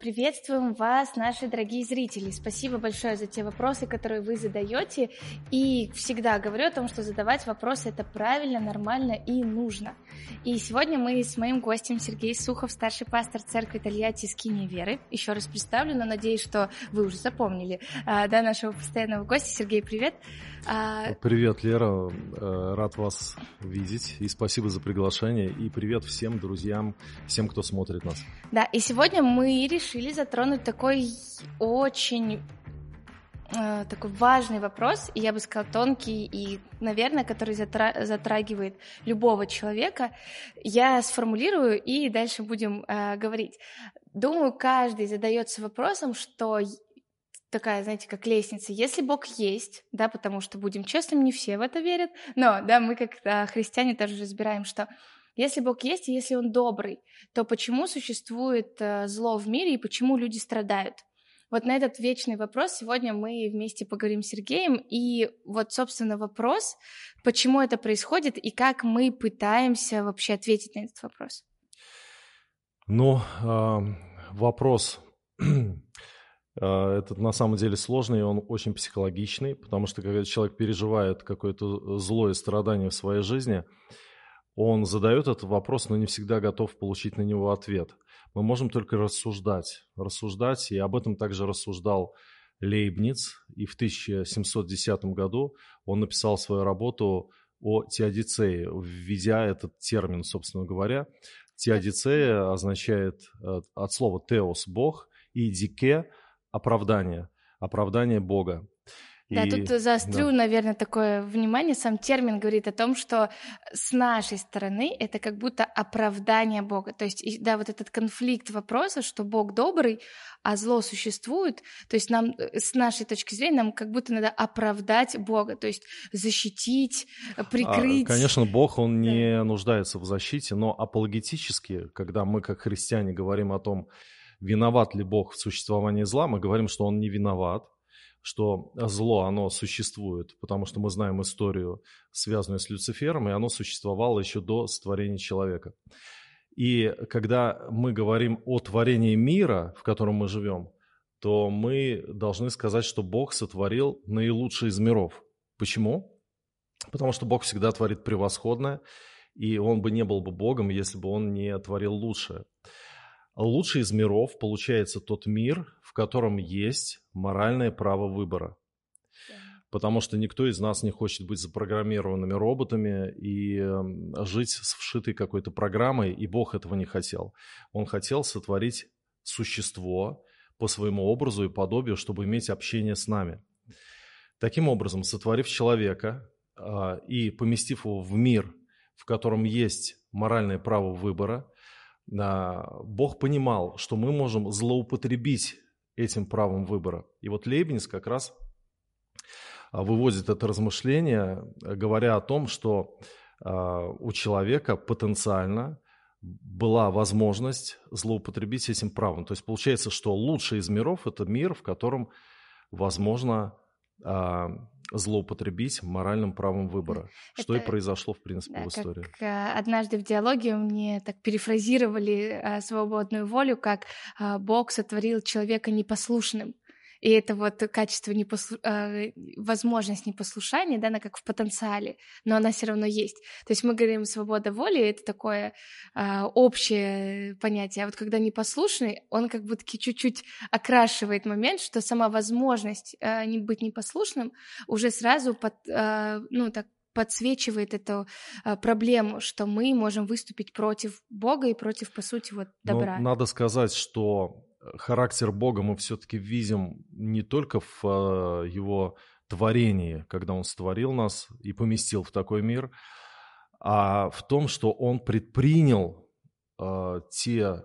Приветствуем вас, наши дорогие зрители. Спасибо большое за те вопросы, которые вы задаете. И всегда говорю о том, что задавать вопросы это правильно, нормально и нужно. И сегодня мы с моим гостем Сергей Сухов, старший пастор церкви Тольятти Скини Веры. Еще раз представлю, но надеюсь, что вы уже запомнили а, да, нашего постоянного гостя. Сергей, привет. А, привет, Лера. Э, рад вас видеть. И спасибо за приглашение. И привет всем друзьям, всем, кто смотрит нас. Да, и сегодня мы решили решили затронуть такой очень э, такой важный вопрос, и я бы сказала тонкий и, наверное, который затра- затрагивает любого человека. Я сформулирую и дальше будем э, говорить. Думаю, каждый задается вопросом, что такая, знаете, как лестница. Если Бог есть, да, потому что будем честными, не все в это верят, но, да, мы как э, христиане тоже разбираем, что если Бог есть, и если Он добрый, то почему существует э, зло в мире и почему люди страдают? Вот на этот вечный вопрос сегодня мы вместе поговорим с Сергеем. И вот, собственно, вопрос, почему это происходит и как мы пытаемся вообще ответить на этот вопрос. Ну, вопрос а, этот на самом деле сложный, он очень психологичный, потому что когда человек переживает какое-то злое страдание в своей жизни, он задает этот вопрос, но не всегда готов получить на него ответ. Мы можем только рассуждать, рассуждать, и об этом также рассуждал Лейбниц, и в 1710 году он написал свою работу о теодицее, введя этот термин, собственно говоря. Теодицея означает э, от слова «теос» – «бог» и «дике» – «оправдание», оправдание Бога. Да, и, тут заострю, да. наверное, такое внимание. Сам термин говорит о том, что с нашей стороны это как будто оправдание Бога. То есть, да, вот этот конфликт вопроса, что Бог добрый, а зло существует. То есть нам, э, с нашей точки зрения, нам как будто надо оправдать Бога, то есть защитить, а, прикрыть. А, конечно, Бог, он да. не нуждается в защите, но апологетически, когда мы как христиане говорим о том, виноват ли Бог в существовании зла, мы говорим, что он не виноват, что зло, оно существует, потому что мы знаем историю, связанную с Люцифером, и оно существовало еще до сотворения человека. И когда мы говорим о творении мира, в котором мы живем, то мы должны сказать, что Бог сотворил наилучший из миров. Почему? Потому что Бог всегда творит превосходное, и Он бы не был бы Богом, если бы Он не творил лучшее. Лучший из миров получается тот мир, в котором есть моральное право выбора. Потому что никто из нас не хочет быть запрограммированными роботами и эм, жить с вшитой какой-то программой, и Бог этого не хотел. Он хотел сотворить существо по своему образу и подобию, чтобы иметь общение с нами. Таким образом, сотворив человека а, и поместив его в мир, в котором есть моральное право выбора, Бог понимал, что мы можем злоупотребить этим правом выбора. И вот Лейбниц как раз а, выводит это размышление, говоря о том, что а, у человека потенциально была возможность злоупотребить этим правом. То есть получается, что лучший из миров – это мир, в котором возможно а, злоупотребить моральным правом выбора, Это, что и произошло, в принципе, да, в истории. Как, э, однажды в диалоге мне так перефразировали э, свободную волю, как э, Бог сотворил человека непослушным. И это вот качество, непослу... э, возможность непослушания, да, она как в потенциале, но она все равно есть. То есть мы говорим свобода воли, это такое э, общее понятие. А вот когда непослушный, он как будто чуть-чуть окрашивает момент, что сама возможность э, не быть непослушным уже сразу под, э, ну, так подсвечивает эту а, проблему, что мы можем выступить против Бога и против, по сути, вот добра. Но надо сказать, что характер Бога мы все-таки видим не только в э, его творении, когда он створил нас и поместил в такой мир, а в том, что он предпринял э, те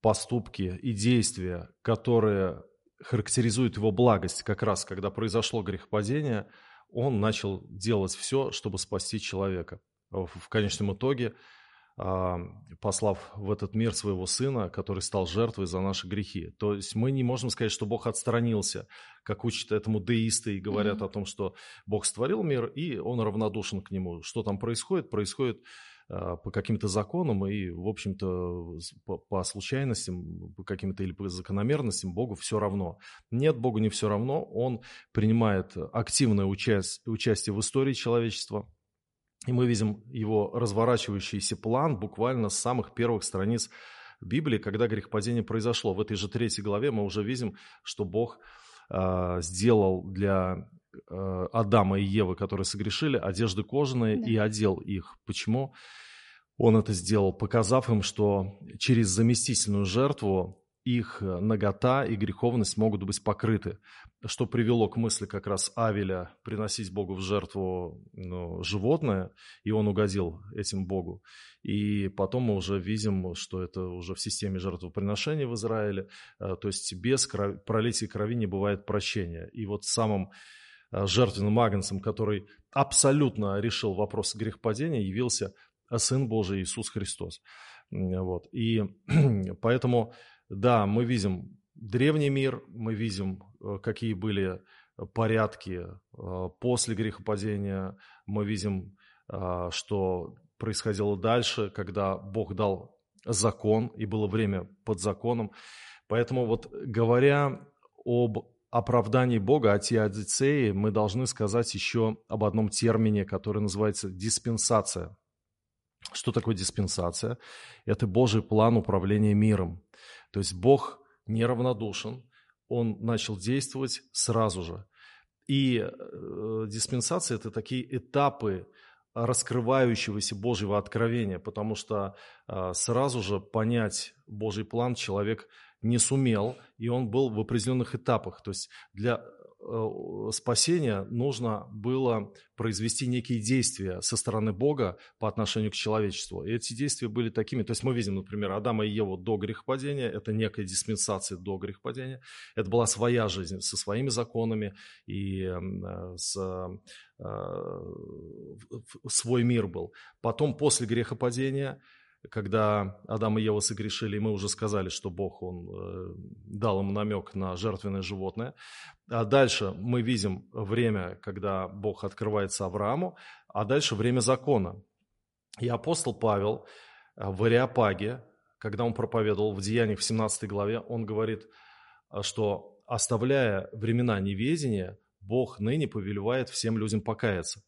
поступки и действия, которые характеризуют его благость, как раз когда произошло грехопадение, он начал делать все, чтобы спасти человека. В конечном итоге послав в этот мир своего сына, который стал жертвой за наши грехи. То есть мы не можем сказать, что Бог отстранился, как учат этому деисты и говорят mm-hmm. о том, что Бог створил мир, и он равнодушен к нему. Что там происходит? Происходит по каким-то законам и, в общем-то, по, по случайностям, по каким-то или по закономерностям Богу все равно. Нет, Богу не все равно. Он принимает активное участие, участие в истории человечества. И мы видим его разворачивающийся план буквально с самых первых страниц Библии, когда грехопадение произошло. В этой же третьей главе мы уже видим, что Бог э, сделал для э, Адама и Евы, которые согрешили, одежды кожаные да. и одел их. Почему? Он это сделал, показав им, что через заместительную жертву их нагота и греховность могут быть покрыты что привело к мысли как раз Авеля приносить Богу в жертву ну, животное, и он угодил этим Богу. И потом мы уже видим, что это уже в системе жертвоприношения в Израиле, э, то есть без кров... пролития крови не бывает прощения. И вот самым э, жертвенным агнцем, который абсолютно решил вопрос грехопадения, явился Сын Божий Иисус Христос. Вот. И поэтому, да, мы видим древний мир, мы видим, э, какие были порядки э, после грехопадения, мы видим, э, что происходило дальше, когда Бог дал закон, и было время под законом. Поэтому вот говоря об оправдании Бога, о теодицее, мы должны сказать еще об одном термине, который называется диспенсация. Что такое диспенсация? Это Божий план управления миром. То есть Бог неравнодушен, он начал действовать сразу же. И э, диспенсация – это такие этапы раскрывающегося Божьего откровения, потому что э, сразу же понять Божий план человек не сумел, и он был в определенных этапах. То есть для спасения нужно было произвести некие действия со стороны Бога по отношению к человечеству. И эти действия были такими, то есть мы видим, например, Адама и Еву до грехопадения, это некая диспенсация до грехопадения, это была своя жизнь со своими законами и э, с, э, свой мир был. Потом после грехопадения когда Адам и Ева согрешили, мы уже сказали, что Бог, Он э, дал им намек на жертвенное животное. А дальше мы видим время, когда Бог открывается Аврааму, а дальше время закона. И апостол Павел э, в Ариапаге, когда он проповедовал в Деяниях в 17 главе, он говорит, э, что оставляя времена неведения, Бог ныне повелевает всем людям покаяться.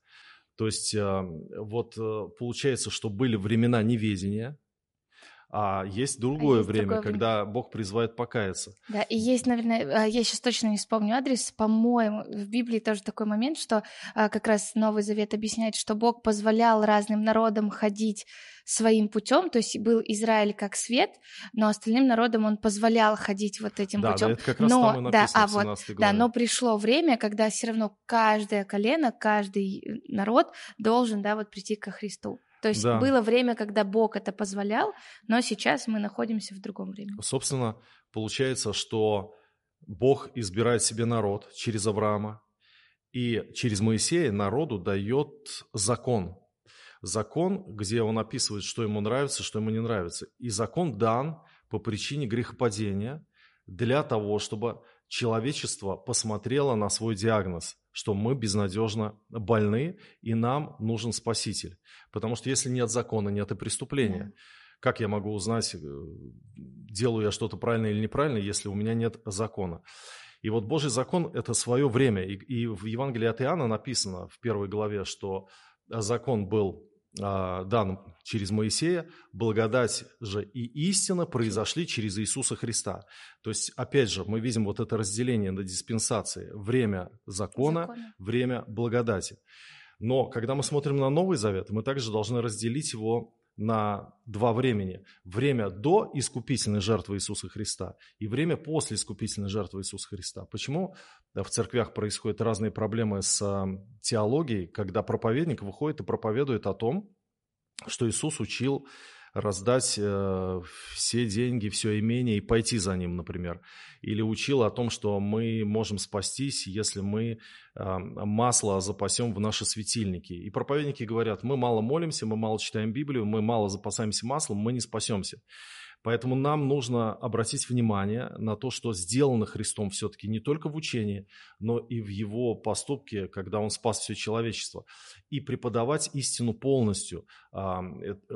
То есть э, вот э, получается, что были времена неведения, а есть другое а есть время, другое когда время. Бог призывает покаяться. Да, и есть, наверное, а, я сейчас точно не вспомню адрес, по-моему, в Библии тоже такой момент, что а, как раз Новый Завет объясняет, что Бог позволял разным народам ходить своим путем, то есть был Израиль как свет, но остальным народам он позволял ходить вот этим да, путем. Да, это как раз но, там и да, а вот, да, но пришло время, когда все равно каждое колено, каждый народ должен, да, вот прийти ко Христу. То есть да. было время, когда Бог это позволял, но сейчас мы находимся в другом времени. Собственно, получается, что Бог избирает себе народ через Авраама, и через Моисея народу дает закон. Закон, где он описывает, что ему нравится, что ему не нравится. И закон дан по причине грехопадения для того, чтобы человечество посмотрело на свой диагноз, что мы безнадежно больны, и нам нужен Спаситель. Потому что если нет закона, нет и преступления. Как я могу узнать, э, делаю я что-то правильно или неправильно, если у меня нет закона? И вот Божий закон – это свое время. И, и в Евангелии от Иоанна написано в первой главе, что закон был дан через Моисея, благодать же и истина произошли через Иисуса Христа. То есть, опять же, мы видим вот это разделение на диспенсации. Время закона, закона. время благодати. Но когда мы смотрим на Новый Завет, мы также должны разделить его на два времени. Время до искупительной жертвы Иисуса Христа и время после искупительной жертвы Иисуса Христа. Почему в церквях происходят разные проблемы с теологией, когда проповедник выходит и проповедует о том, что Иисус учил раздать э, все деньги, все имение и пойти за ним, например. Или учил о том, что мы можем спастись, если мы э, масло запасем в наши светильники. И проповедники говорят, мы мало молимся, мы мало читаем Библию, мы мало запасаемся маслом, мы не спасемся. Поэтому нам нужно обратить внимание на то, что сделано Христом все-таки не только в учении, но и в его поступке, когда он спас все человечество. И преподавать истину полностью, а,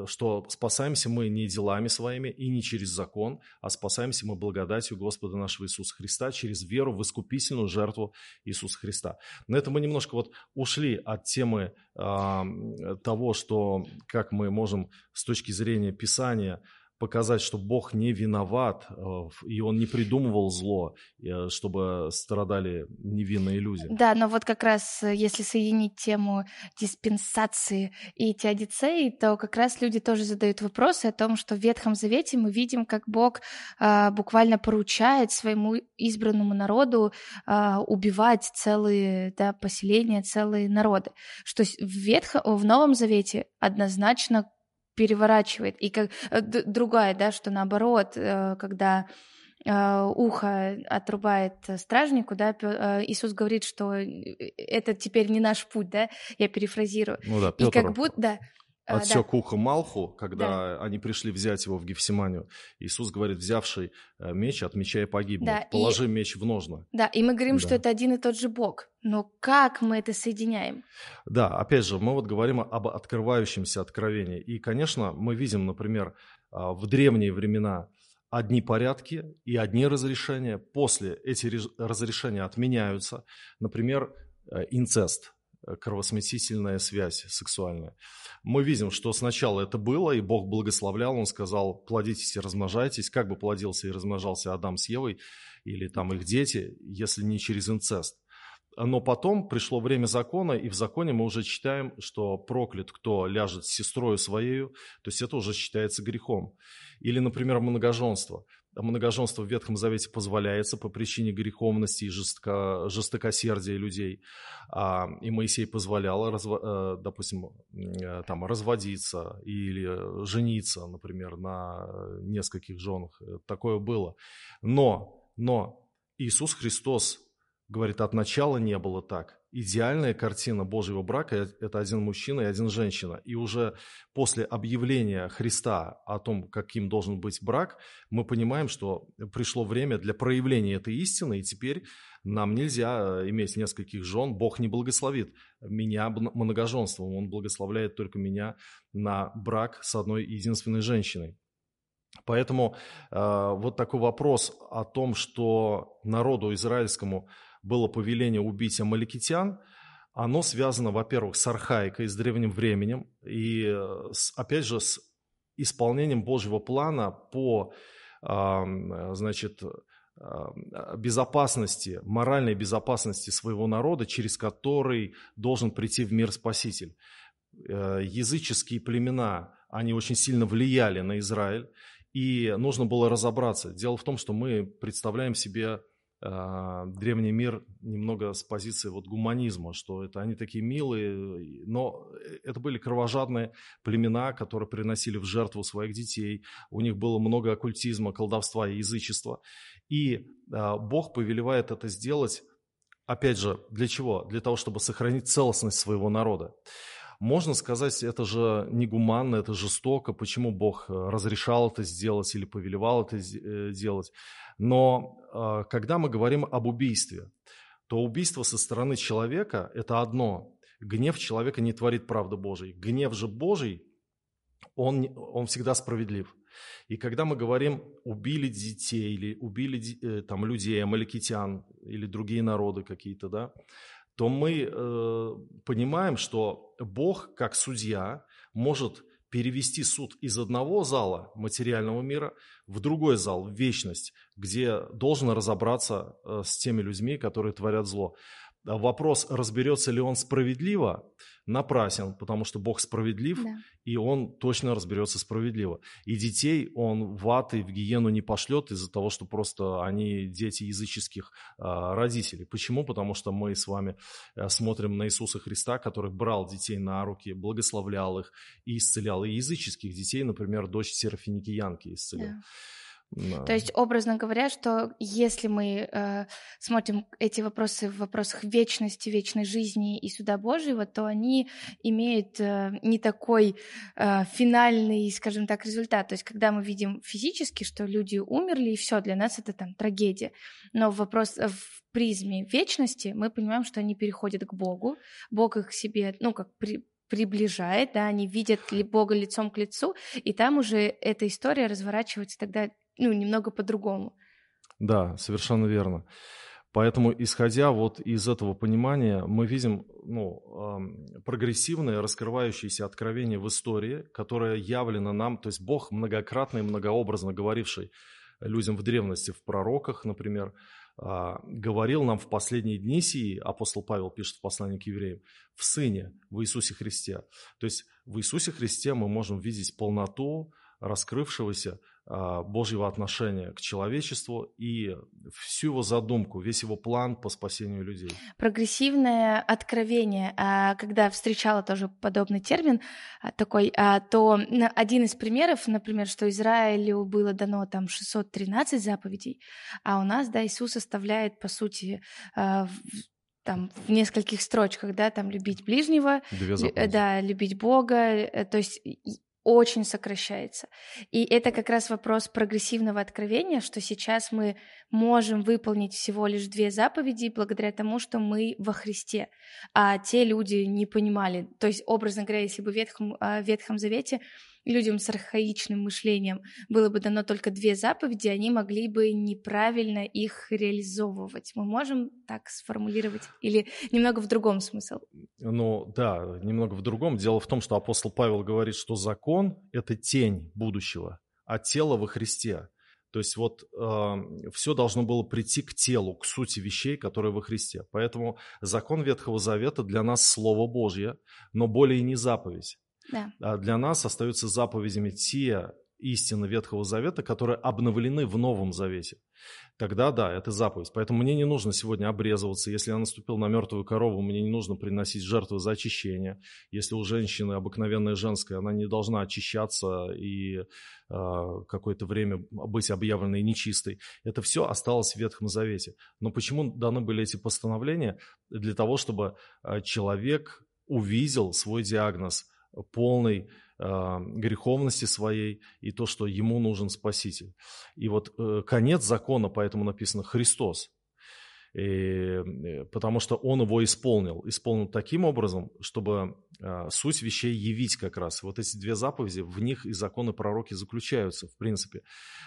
что спасаемся мы не делами своими и не через закон, а спасаемся мы благодатью Господа нашего Иисуса Христа через веру в искупительную жертву Иисуса Христа. На этом мы немножко вот ушли от темы того, что как мы можем с точки зрения Писания показать, что Бог не виноват, э, и Он не придумывал зло, э, чтобы страдали невинные люди. Да, но вот как раз э, если соединить тему диспенсации и теодицеи, то как раз люди тоже задают вопросы о том, что в Ветхом Завете мы видим, как Бог а, буквально поручает своему избранному народу а, убивать целые да, поселения, целые народы. Что в, Ветхо... в Новом Завете однозначно переворачивает. И как э, другая, да, что наоборот, э, когда э, ухо отрубает стражнику, да, Иисус говорит, что это теперь не наш путь, да, я перефразирую. Ну да, Петр. И как будто, да, отсек да. ухо Малху, когда да. они пришли взять его в Гефсиманию. Иисус говорит, взявший меч, от меча и погибнет. Да, Положи и... меч в ножны. Да, и мы говорим, да. что это один и тот же Бог. Но как мы это соединяем? Да, опять же, мы вот говорим об открывающемся откровении. И, конечно, мы видим, например, а, в древние времена одни порядки и одни разрешения. После эти разрешения отменяются. Например, э, инцест – кровосмесительная связь сексуальная. Мы видим, что сначала это было, и Бог благословлял, Он сказал, плодитесь и размножайтесь, как бы плодился и размножался Адам с Евой, или там их дети, если не через инцест. Но потом пришло время закона, и в законе мы уже читаем, что проклят, кто ляжет с сестрой своей, то есть это уже считается грехом. Или, например, многоженство многоженство в Ветхом Завете позволяется по причине греховности и жестоко, жестокосердия людей. А, и Моисей позволял, э, допустим, э, там, разводиться или жениться, например, на нескольких женах. Такое было. Но, но Иисус Христос говорит, от начала не было так идеальная картина Божьего брака – это один мужчина и один женщина. И уже после объявления Христа о том, каким должен быть брак, мы понимаем, что пришло время для проявления этой истины, и теперь нам нельзя э, иметь нескольких жен. Бог не благословит меня многоженством, Он благословляет только меня на брак с одной единственной женщиной. Поэтому э, вот такой вопрос о том, что народу израильскому – было повеление убить амаликитян, оно связано, во-первых, с архаикой, с древним временем, и, э, с, опять же, с исполнением Божьего плана по, значит, безопасности, моральной безопасности своего народа, через который должен прийти в мир Спаситель. Э, языческие племена, они очень сильно влияли на Израиль, и нужно было разобраться. Дело в том, что мы представляем себе древний мир немного с позиции вот гуманизма, что это они такие милые, но это были кровожадные племена, которые приносили в жертву своих детей, у них было много оккультизма, колдовства и язычества, и а, Бог повелевает это сделать, опять же, для чего? Для того, чтобы сохранить целостность своего народа. Можно сказать, это же негуманно, это жестоко, почему Бог э, разрешал это сделать или повелевал это э, делать. Но а, когда мы говорим об убийстве, то убийство со стороны человека – это одно. Гнев человека не творит правды Божией. Гнев же Божий, он, он всегда справедлив. И когда мы говорим «убили детей» или «убили э, там, людей, амаликитян» или другие народы какие-то, да, то мы э, понимаем, что Бог, как судья, может перевести суд из одного зала материального мира в другой зал, в вечность, где должен разобраться э, с теми людьми, которые творят зло. Вопрос, разберется ли он справедливо, напрасен, потому что Бог справедлив, да. и Он точно разберется справедливо. И детей Он в ад и в гиену не пошлет из-за того, что просто они дети языческих а, родителей. Почему? Потому что мы с вами а, смотрим на Иисуса Христа, который брал детей на руки, благословлял их и исцелял. И языческих детей, например, дочь Серафиникиянки исцелял. Да. То есть, образно говоря, что если мы э, смотрим эти вопросы в вопросах вечности, вечной жизни и суда Божьего, то они имеют э, не такой э, финальный, скажем так, результат. То есть, когда мы видим физически, что люди умерли, и все, для нас это там трагедия. Но вопрос в призме вечности мы понимаем, что они переходят к Богу, Бог их к себе, ну, как при, приближает, да, они видят ли Бога лицом к лицу, и там уже эта история разворачивается тогда ну, немного по-другому. Да, совершенно верно. Поэтому, исходя вот из этого понимания, мы видим ну, прогрессивное, раскрывающееся откровение в истории, которое явлено нам, то есть Бог многократно и многообразно говоривший людям в древности, в пророках, например, а, говорил нам в последние дни сии, апостол Павел пишет в послании к евреям, в Сыне, в Иисусе Христе. То есть в Иисусе Христе мы можем видеть полноту раскрывшегося а, Божьего отношения к человечеству и всю его задумку, весь его план по спасению людей. Прогрессивное откровение, а, когда встречала тоже подобный термин а, такой, то один из примеров, например, что Израилю было дано там 613 заповедей, а у нас, да, Иисус оставляет, по сути, там в нескольких строчках, да, там любить ближнего, да, любить Бога, э, то есть очень сокращается. И это как раз вопрос прогрессивного откровения, что сейчас мы можем выполнить всего лишь две заповеди благодаря тому, что мы во Христе. А те люди не понимали. То есть, образно говоря, если бы в Ветхом, а, в Ветхом Завете людям с архаичным мышлением было бы дано только две заповеди, они могли бы неправильно их реализовывать. Мы можем так сформулировать или немного в другом смысл? Ну да, немного в другом. Дело в том, что апостол Павел говорит, что закон — это тень будущего, а тело во Христе. То есть вот э, все должно было прийти к телу, к сути вещей, которые во Христе. Поэтому закон Ветхого Завета для нас Слово Божье, но более не заповедь. Да. А для нас остаются заповедями те истины Ветхого Завета, которые обновлены в Новом Завете. Тогда да, это заповедь. Поэтому мне не нужно сегодня обрезываться. Если я наступил на мертвую корову, мне не нужно приносить жертвы за очищение. Если у женщины обыкновенная женская, она не должна очищаться и э, какое-то время быть объявленной нечистой. Это все осталось в Ветхом Завете. Но почему даны были эти постановления? Для того, чтобы человек увидел свой диагноз – полной э, греховности своей и то, что ему нужен Спаситель. И вот э, конец закона, поэтому написано Христос, и, э, потому что он его исполнил. Исполнил таким образом, чтобы э, суть вещей явить как раз. Вот эти две заповеди, в них и законы пророки заключаются, в принципе.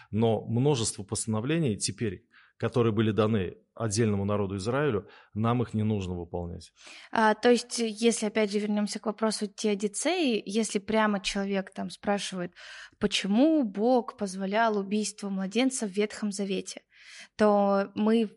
Но множество постановлений теперь которые были даны отдельному народу Израилю, нам их не нужно выполнять. А, то есть, если опять же вернемся к вопросу теодицеи, если прямо человек там спрашивает, почему Бог позволял убийство младенца в Ветхом Завете, то мы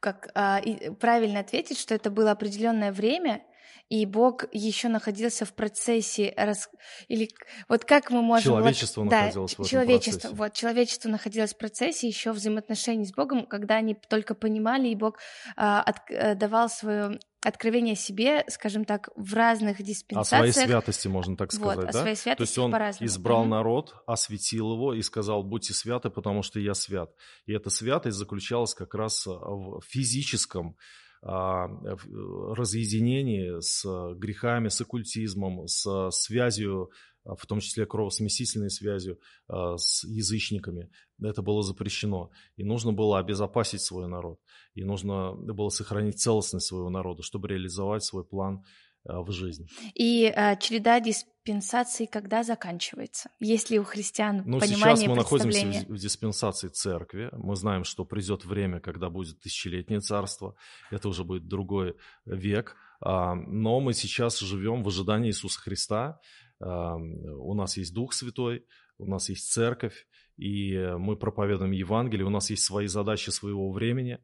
как а, правильно ответить, что это было определенное время, и Бог еще находился в процессе рас... или вот как мы можем человечество вот, находилось да, в человечество процессе. вот человечество находилось в процессе еще взаимоотношений с Богом, когда они только понимали и Бог а, от, а, давал свое откровение себе, скажем так, в разных диспенсациях. О своей святости, можно так сказать, вот, да? О своей святости То есть он избрал mm-hmm. народ, осветил его и сказал, будьте святы, потому что я свят. И эта святость заключалась как раз в физическом разъединении с грехами, с оккультизмом, с связью, а, в том числе кровосмесительной связью а, с язычниками. Это было запрещено. И нужно было обезопасить свой народ. И нужно было сохранить целостность своего народа, чтобы реализовать свой план в жизни. И э, череда диспенсаций когда заканчивается? Есть ли у христиан ну, понимание сейчас мы находимся в, диспенсации церкви. Мы знаем, что придет время, когда будет тысячелетнее царство. Это уже будет другой век. А, но мы сейчас живем в ожидании Иисуса Христа. А, у нас есть Дух Святой, у нас есть церковь, и мы проповедуем Евангелие, у нас есть свои задачи своего времени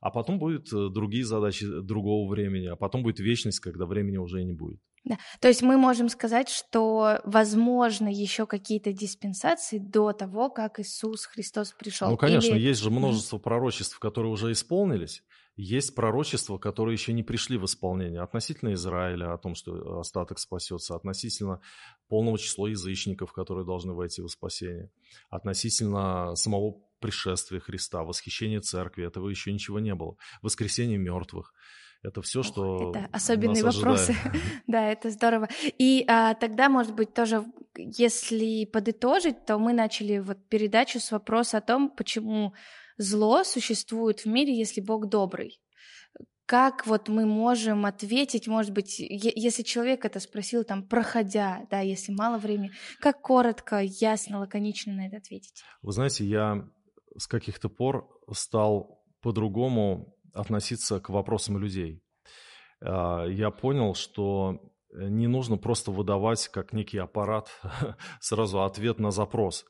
а потом будут э, другие задачи другого времени, а потом будет вечность, когда времени уже не будет. Да. То есть мы можем сказать, что возможно еще какие-то диспенсации до того, как Иисус Христос пришел. Ну, конечно, Или... есть же множество пророчеств, которые уже исполнились. Есть пророчества, которые еще не пришли в исполнение относительно Израиля, о том, что остаток спасется, относительно полного числа язычников, которые должны войти в спасение, относительно самого пришествия Христа, восхищения церкви, этого еще ничего не было, воскресения мертвых. Это все, что это особенные вопросы. да, это здорово. И а, тогда, может быть, тоже, если подытожить, то мы начали вот передачу с вопроса о том, почему зло существует в мире, если Бог добрый. Как вот мы можем ответить, может быть, если человек это спросил, там, проходя, да, если мало времени, как коротко, ясно, лаконично на это ответить? Вы знаете, я с каких-то пор стал по-другому относиться к вопросам людей. А, я понял, что не нужно просто выдавать как некий аппарат сразу ответ на запрос.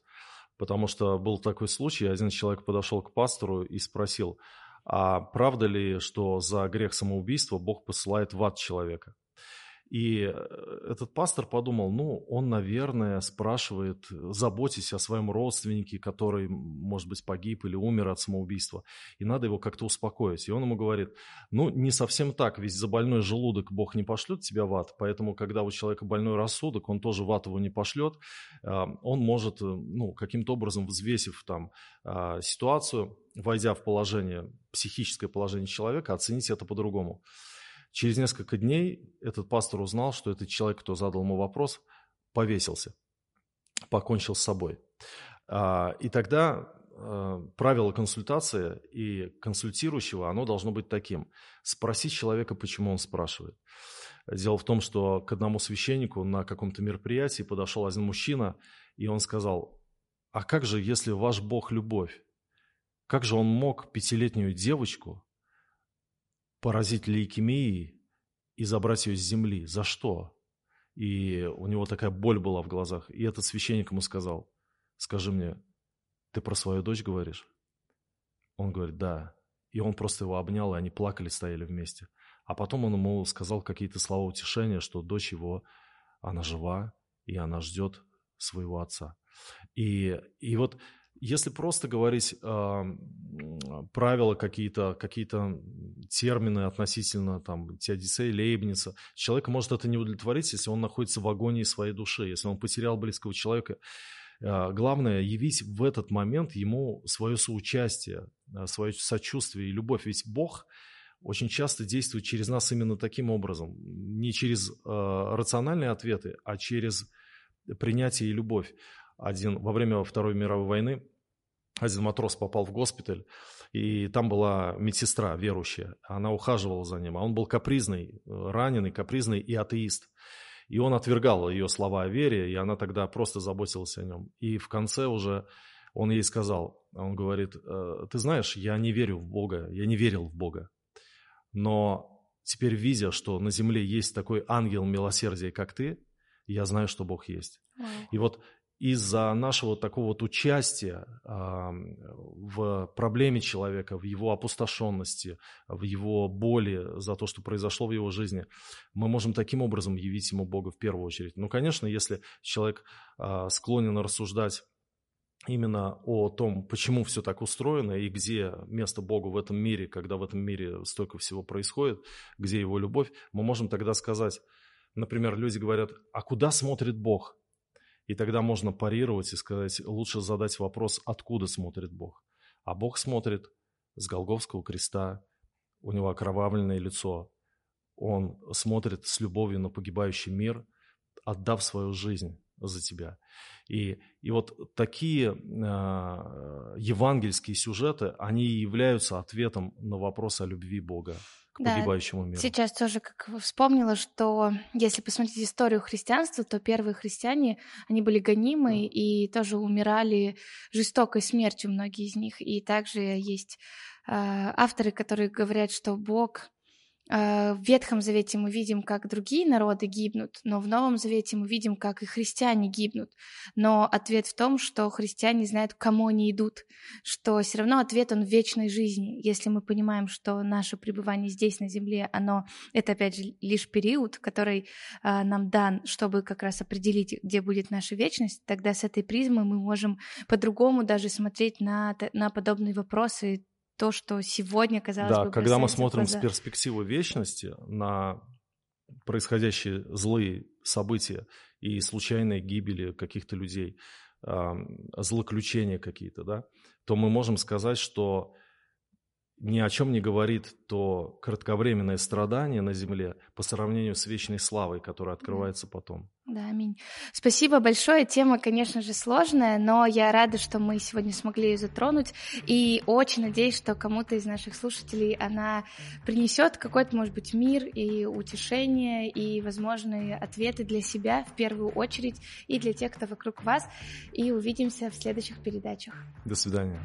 Потому что был такой случай, один человек подошел к пастору и спросил, а правда ли, что за грех самоубийства Бог посылает в ад человека? И э, этот пастор подумал, ну, он, наверное, спрашивает, заботясь о своем родственнике, который, может быть, погиб или умер от самоубийства, и надо его как-то успокоить. И он ему говорит, ну, не совсем так, ведь за больной желудок Бог не пошлет тебя в ад, поэтому, когда у человека больной рассудок, он тоже в ад его не пошлет, а, он может, э, ну, каким-то образом, взвесив там а, ситуацию, войдя в положение, психическое положение человека, оценить это по-другому. Через несколько дней этот пастор узнал, что этот человек, кто задал ему вопрос, повесился, покончил с собой. А, и тогда а, правило консультации и консультирующего, оно должно быть таким. Спросить человека, почему он спрашивает. Дело в том, что к одному священнику на каком-то мероприятии подошел один мужчина, и он сказал, а как же, если ваш Бог – любовь? Как же он мог пятилетнюю девочку поразить лейкемией и забрать ее с земли. За что? И у него такая боль была в глазах. И этот священник ему сказал, скажи мне, ты про свою дочь говоришь? Он говорит, да. И он просто его обнял, и они плакали, стояли вместе. А потом он ему сказал какие-то слова утешения, что дочь его, она жива, и она ждет своего отца. И, и вот если просто говорить э, правила какие-то, какие-то термины относительно там Теодицея, Лейбница, человек может это не удовлетворить, если он находится в агонии своей души, если он потерял близкого человека. Э, главное явить в этот момент ему свое соучастие, э, свое сочувствие и любовь. Ведь Бог очень часто действует через нас именно таким образом, не через э, рациональные ответы, а через принятие и любовь один во время Второй мировой войны один матрос попал в госпиталь, и там была медсестра верующая. Она ухаживала за ним, а он был капризный, раненый, капризный и атеист. И он отвергал ее слова о вере, и она тогда просто заботилась о нем. И в конце уже он ей сказал, он говорит, «Э, ты знаешь, я не верю в Бога, я не верил в Бога. Но теперь, видя, что на земле есть такой ангел милосердия, как ты, я знаю, что Бог есть. Wow. И вот из-за нашего такого вот участия в проблеме человека, в его опустошенности, в его боли за то, что произошло в его жизни, мы можем таким образом явить ему Бога в первую очередь. Ну, конечно, если человек э, склонен рассуждать именно о том, почему все так устроено и где место Богу в этом мире, когда в этом мире столько всего происходит, где его любовь, мы можем тогда сказать, например, люди говорят, а куда смотрит Бог? И тогда можно парировать и сказать, лучше задать вопрос, откуда смотрит Бог. А Бог смотрит с Голговского креста, у него окровавленное лицо. Он смотрит с любовью на погибающий мир, отдав свою жизнь за тебя. И, и вот такие э, евангельские сюжеты, они являются ответом на вопрос о любви Бога к да, погибающему миру. Сейчас тоже как вспомнила, что если посмотреть историю христианства, то первые христиане, они были гонимы да. и тоже умирали жестокой смертью, многие из них. И также есть э, авторы, которые говорят, что Бог в Ветхом Завете мы видим, как другие народы гибнут, но в Новом Завете мы видим, как и христиане гибнут. Но ответ в том, что христиане знают, к кому они идут, что все равно ответ он в вечной жизни. Если мы понимаем, что наше пребывание здесь на земле, оно это опять же лишь период, который э, нам дан, чтобы как раз определить, где будет наша вечность, тогда с этой призмы мы можем по-другому даже смотреть на, на подобные вопросы, то, что сегодня казалось да, бы... когда мы смотрим с перспективы вечности на происходящие злые события и случайные гибели каких-то людей, злоключения какие-то, да, то мы можем сказать, что ни о чем не говорит то кратковременное страдание на земле по сравнению с вечной славой, которая открывается потом. Да, аминь. Спасибо большое. Тема, конечно же, сложная, но я рада, что мы сегодня смогли ее затронуть. И очень надеюсь, что кому-то из наших слушателей она принесет какой-то, может быть, мир и утешение, и возможные ответы для себя в первую очередь, и для тех, кто вокруг вас. И увидимся в следующих передачах. До свидания.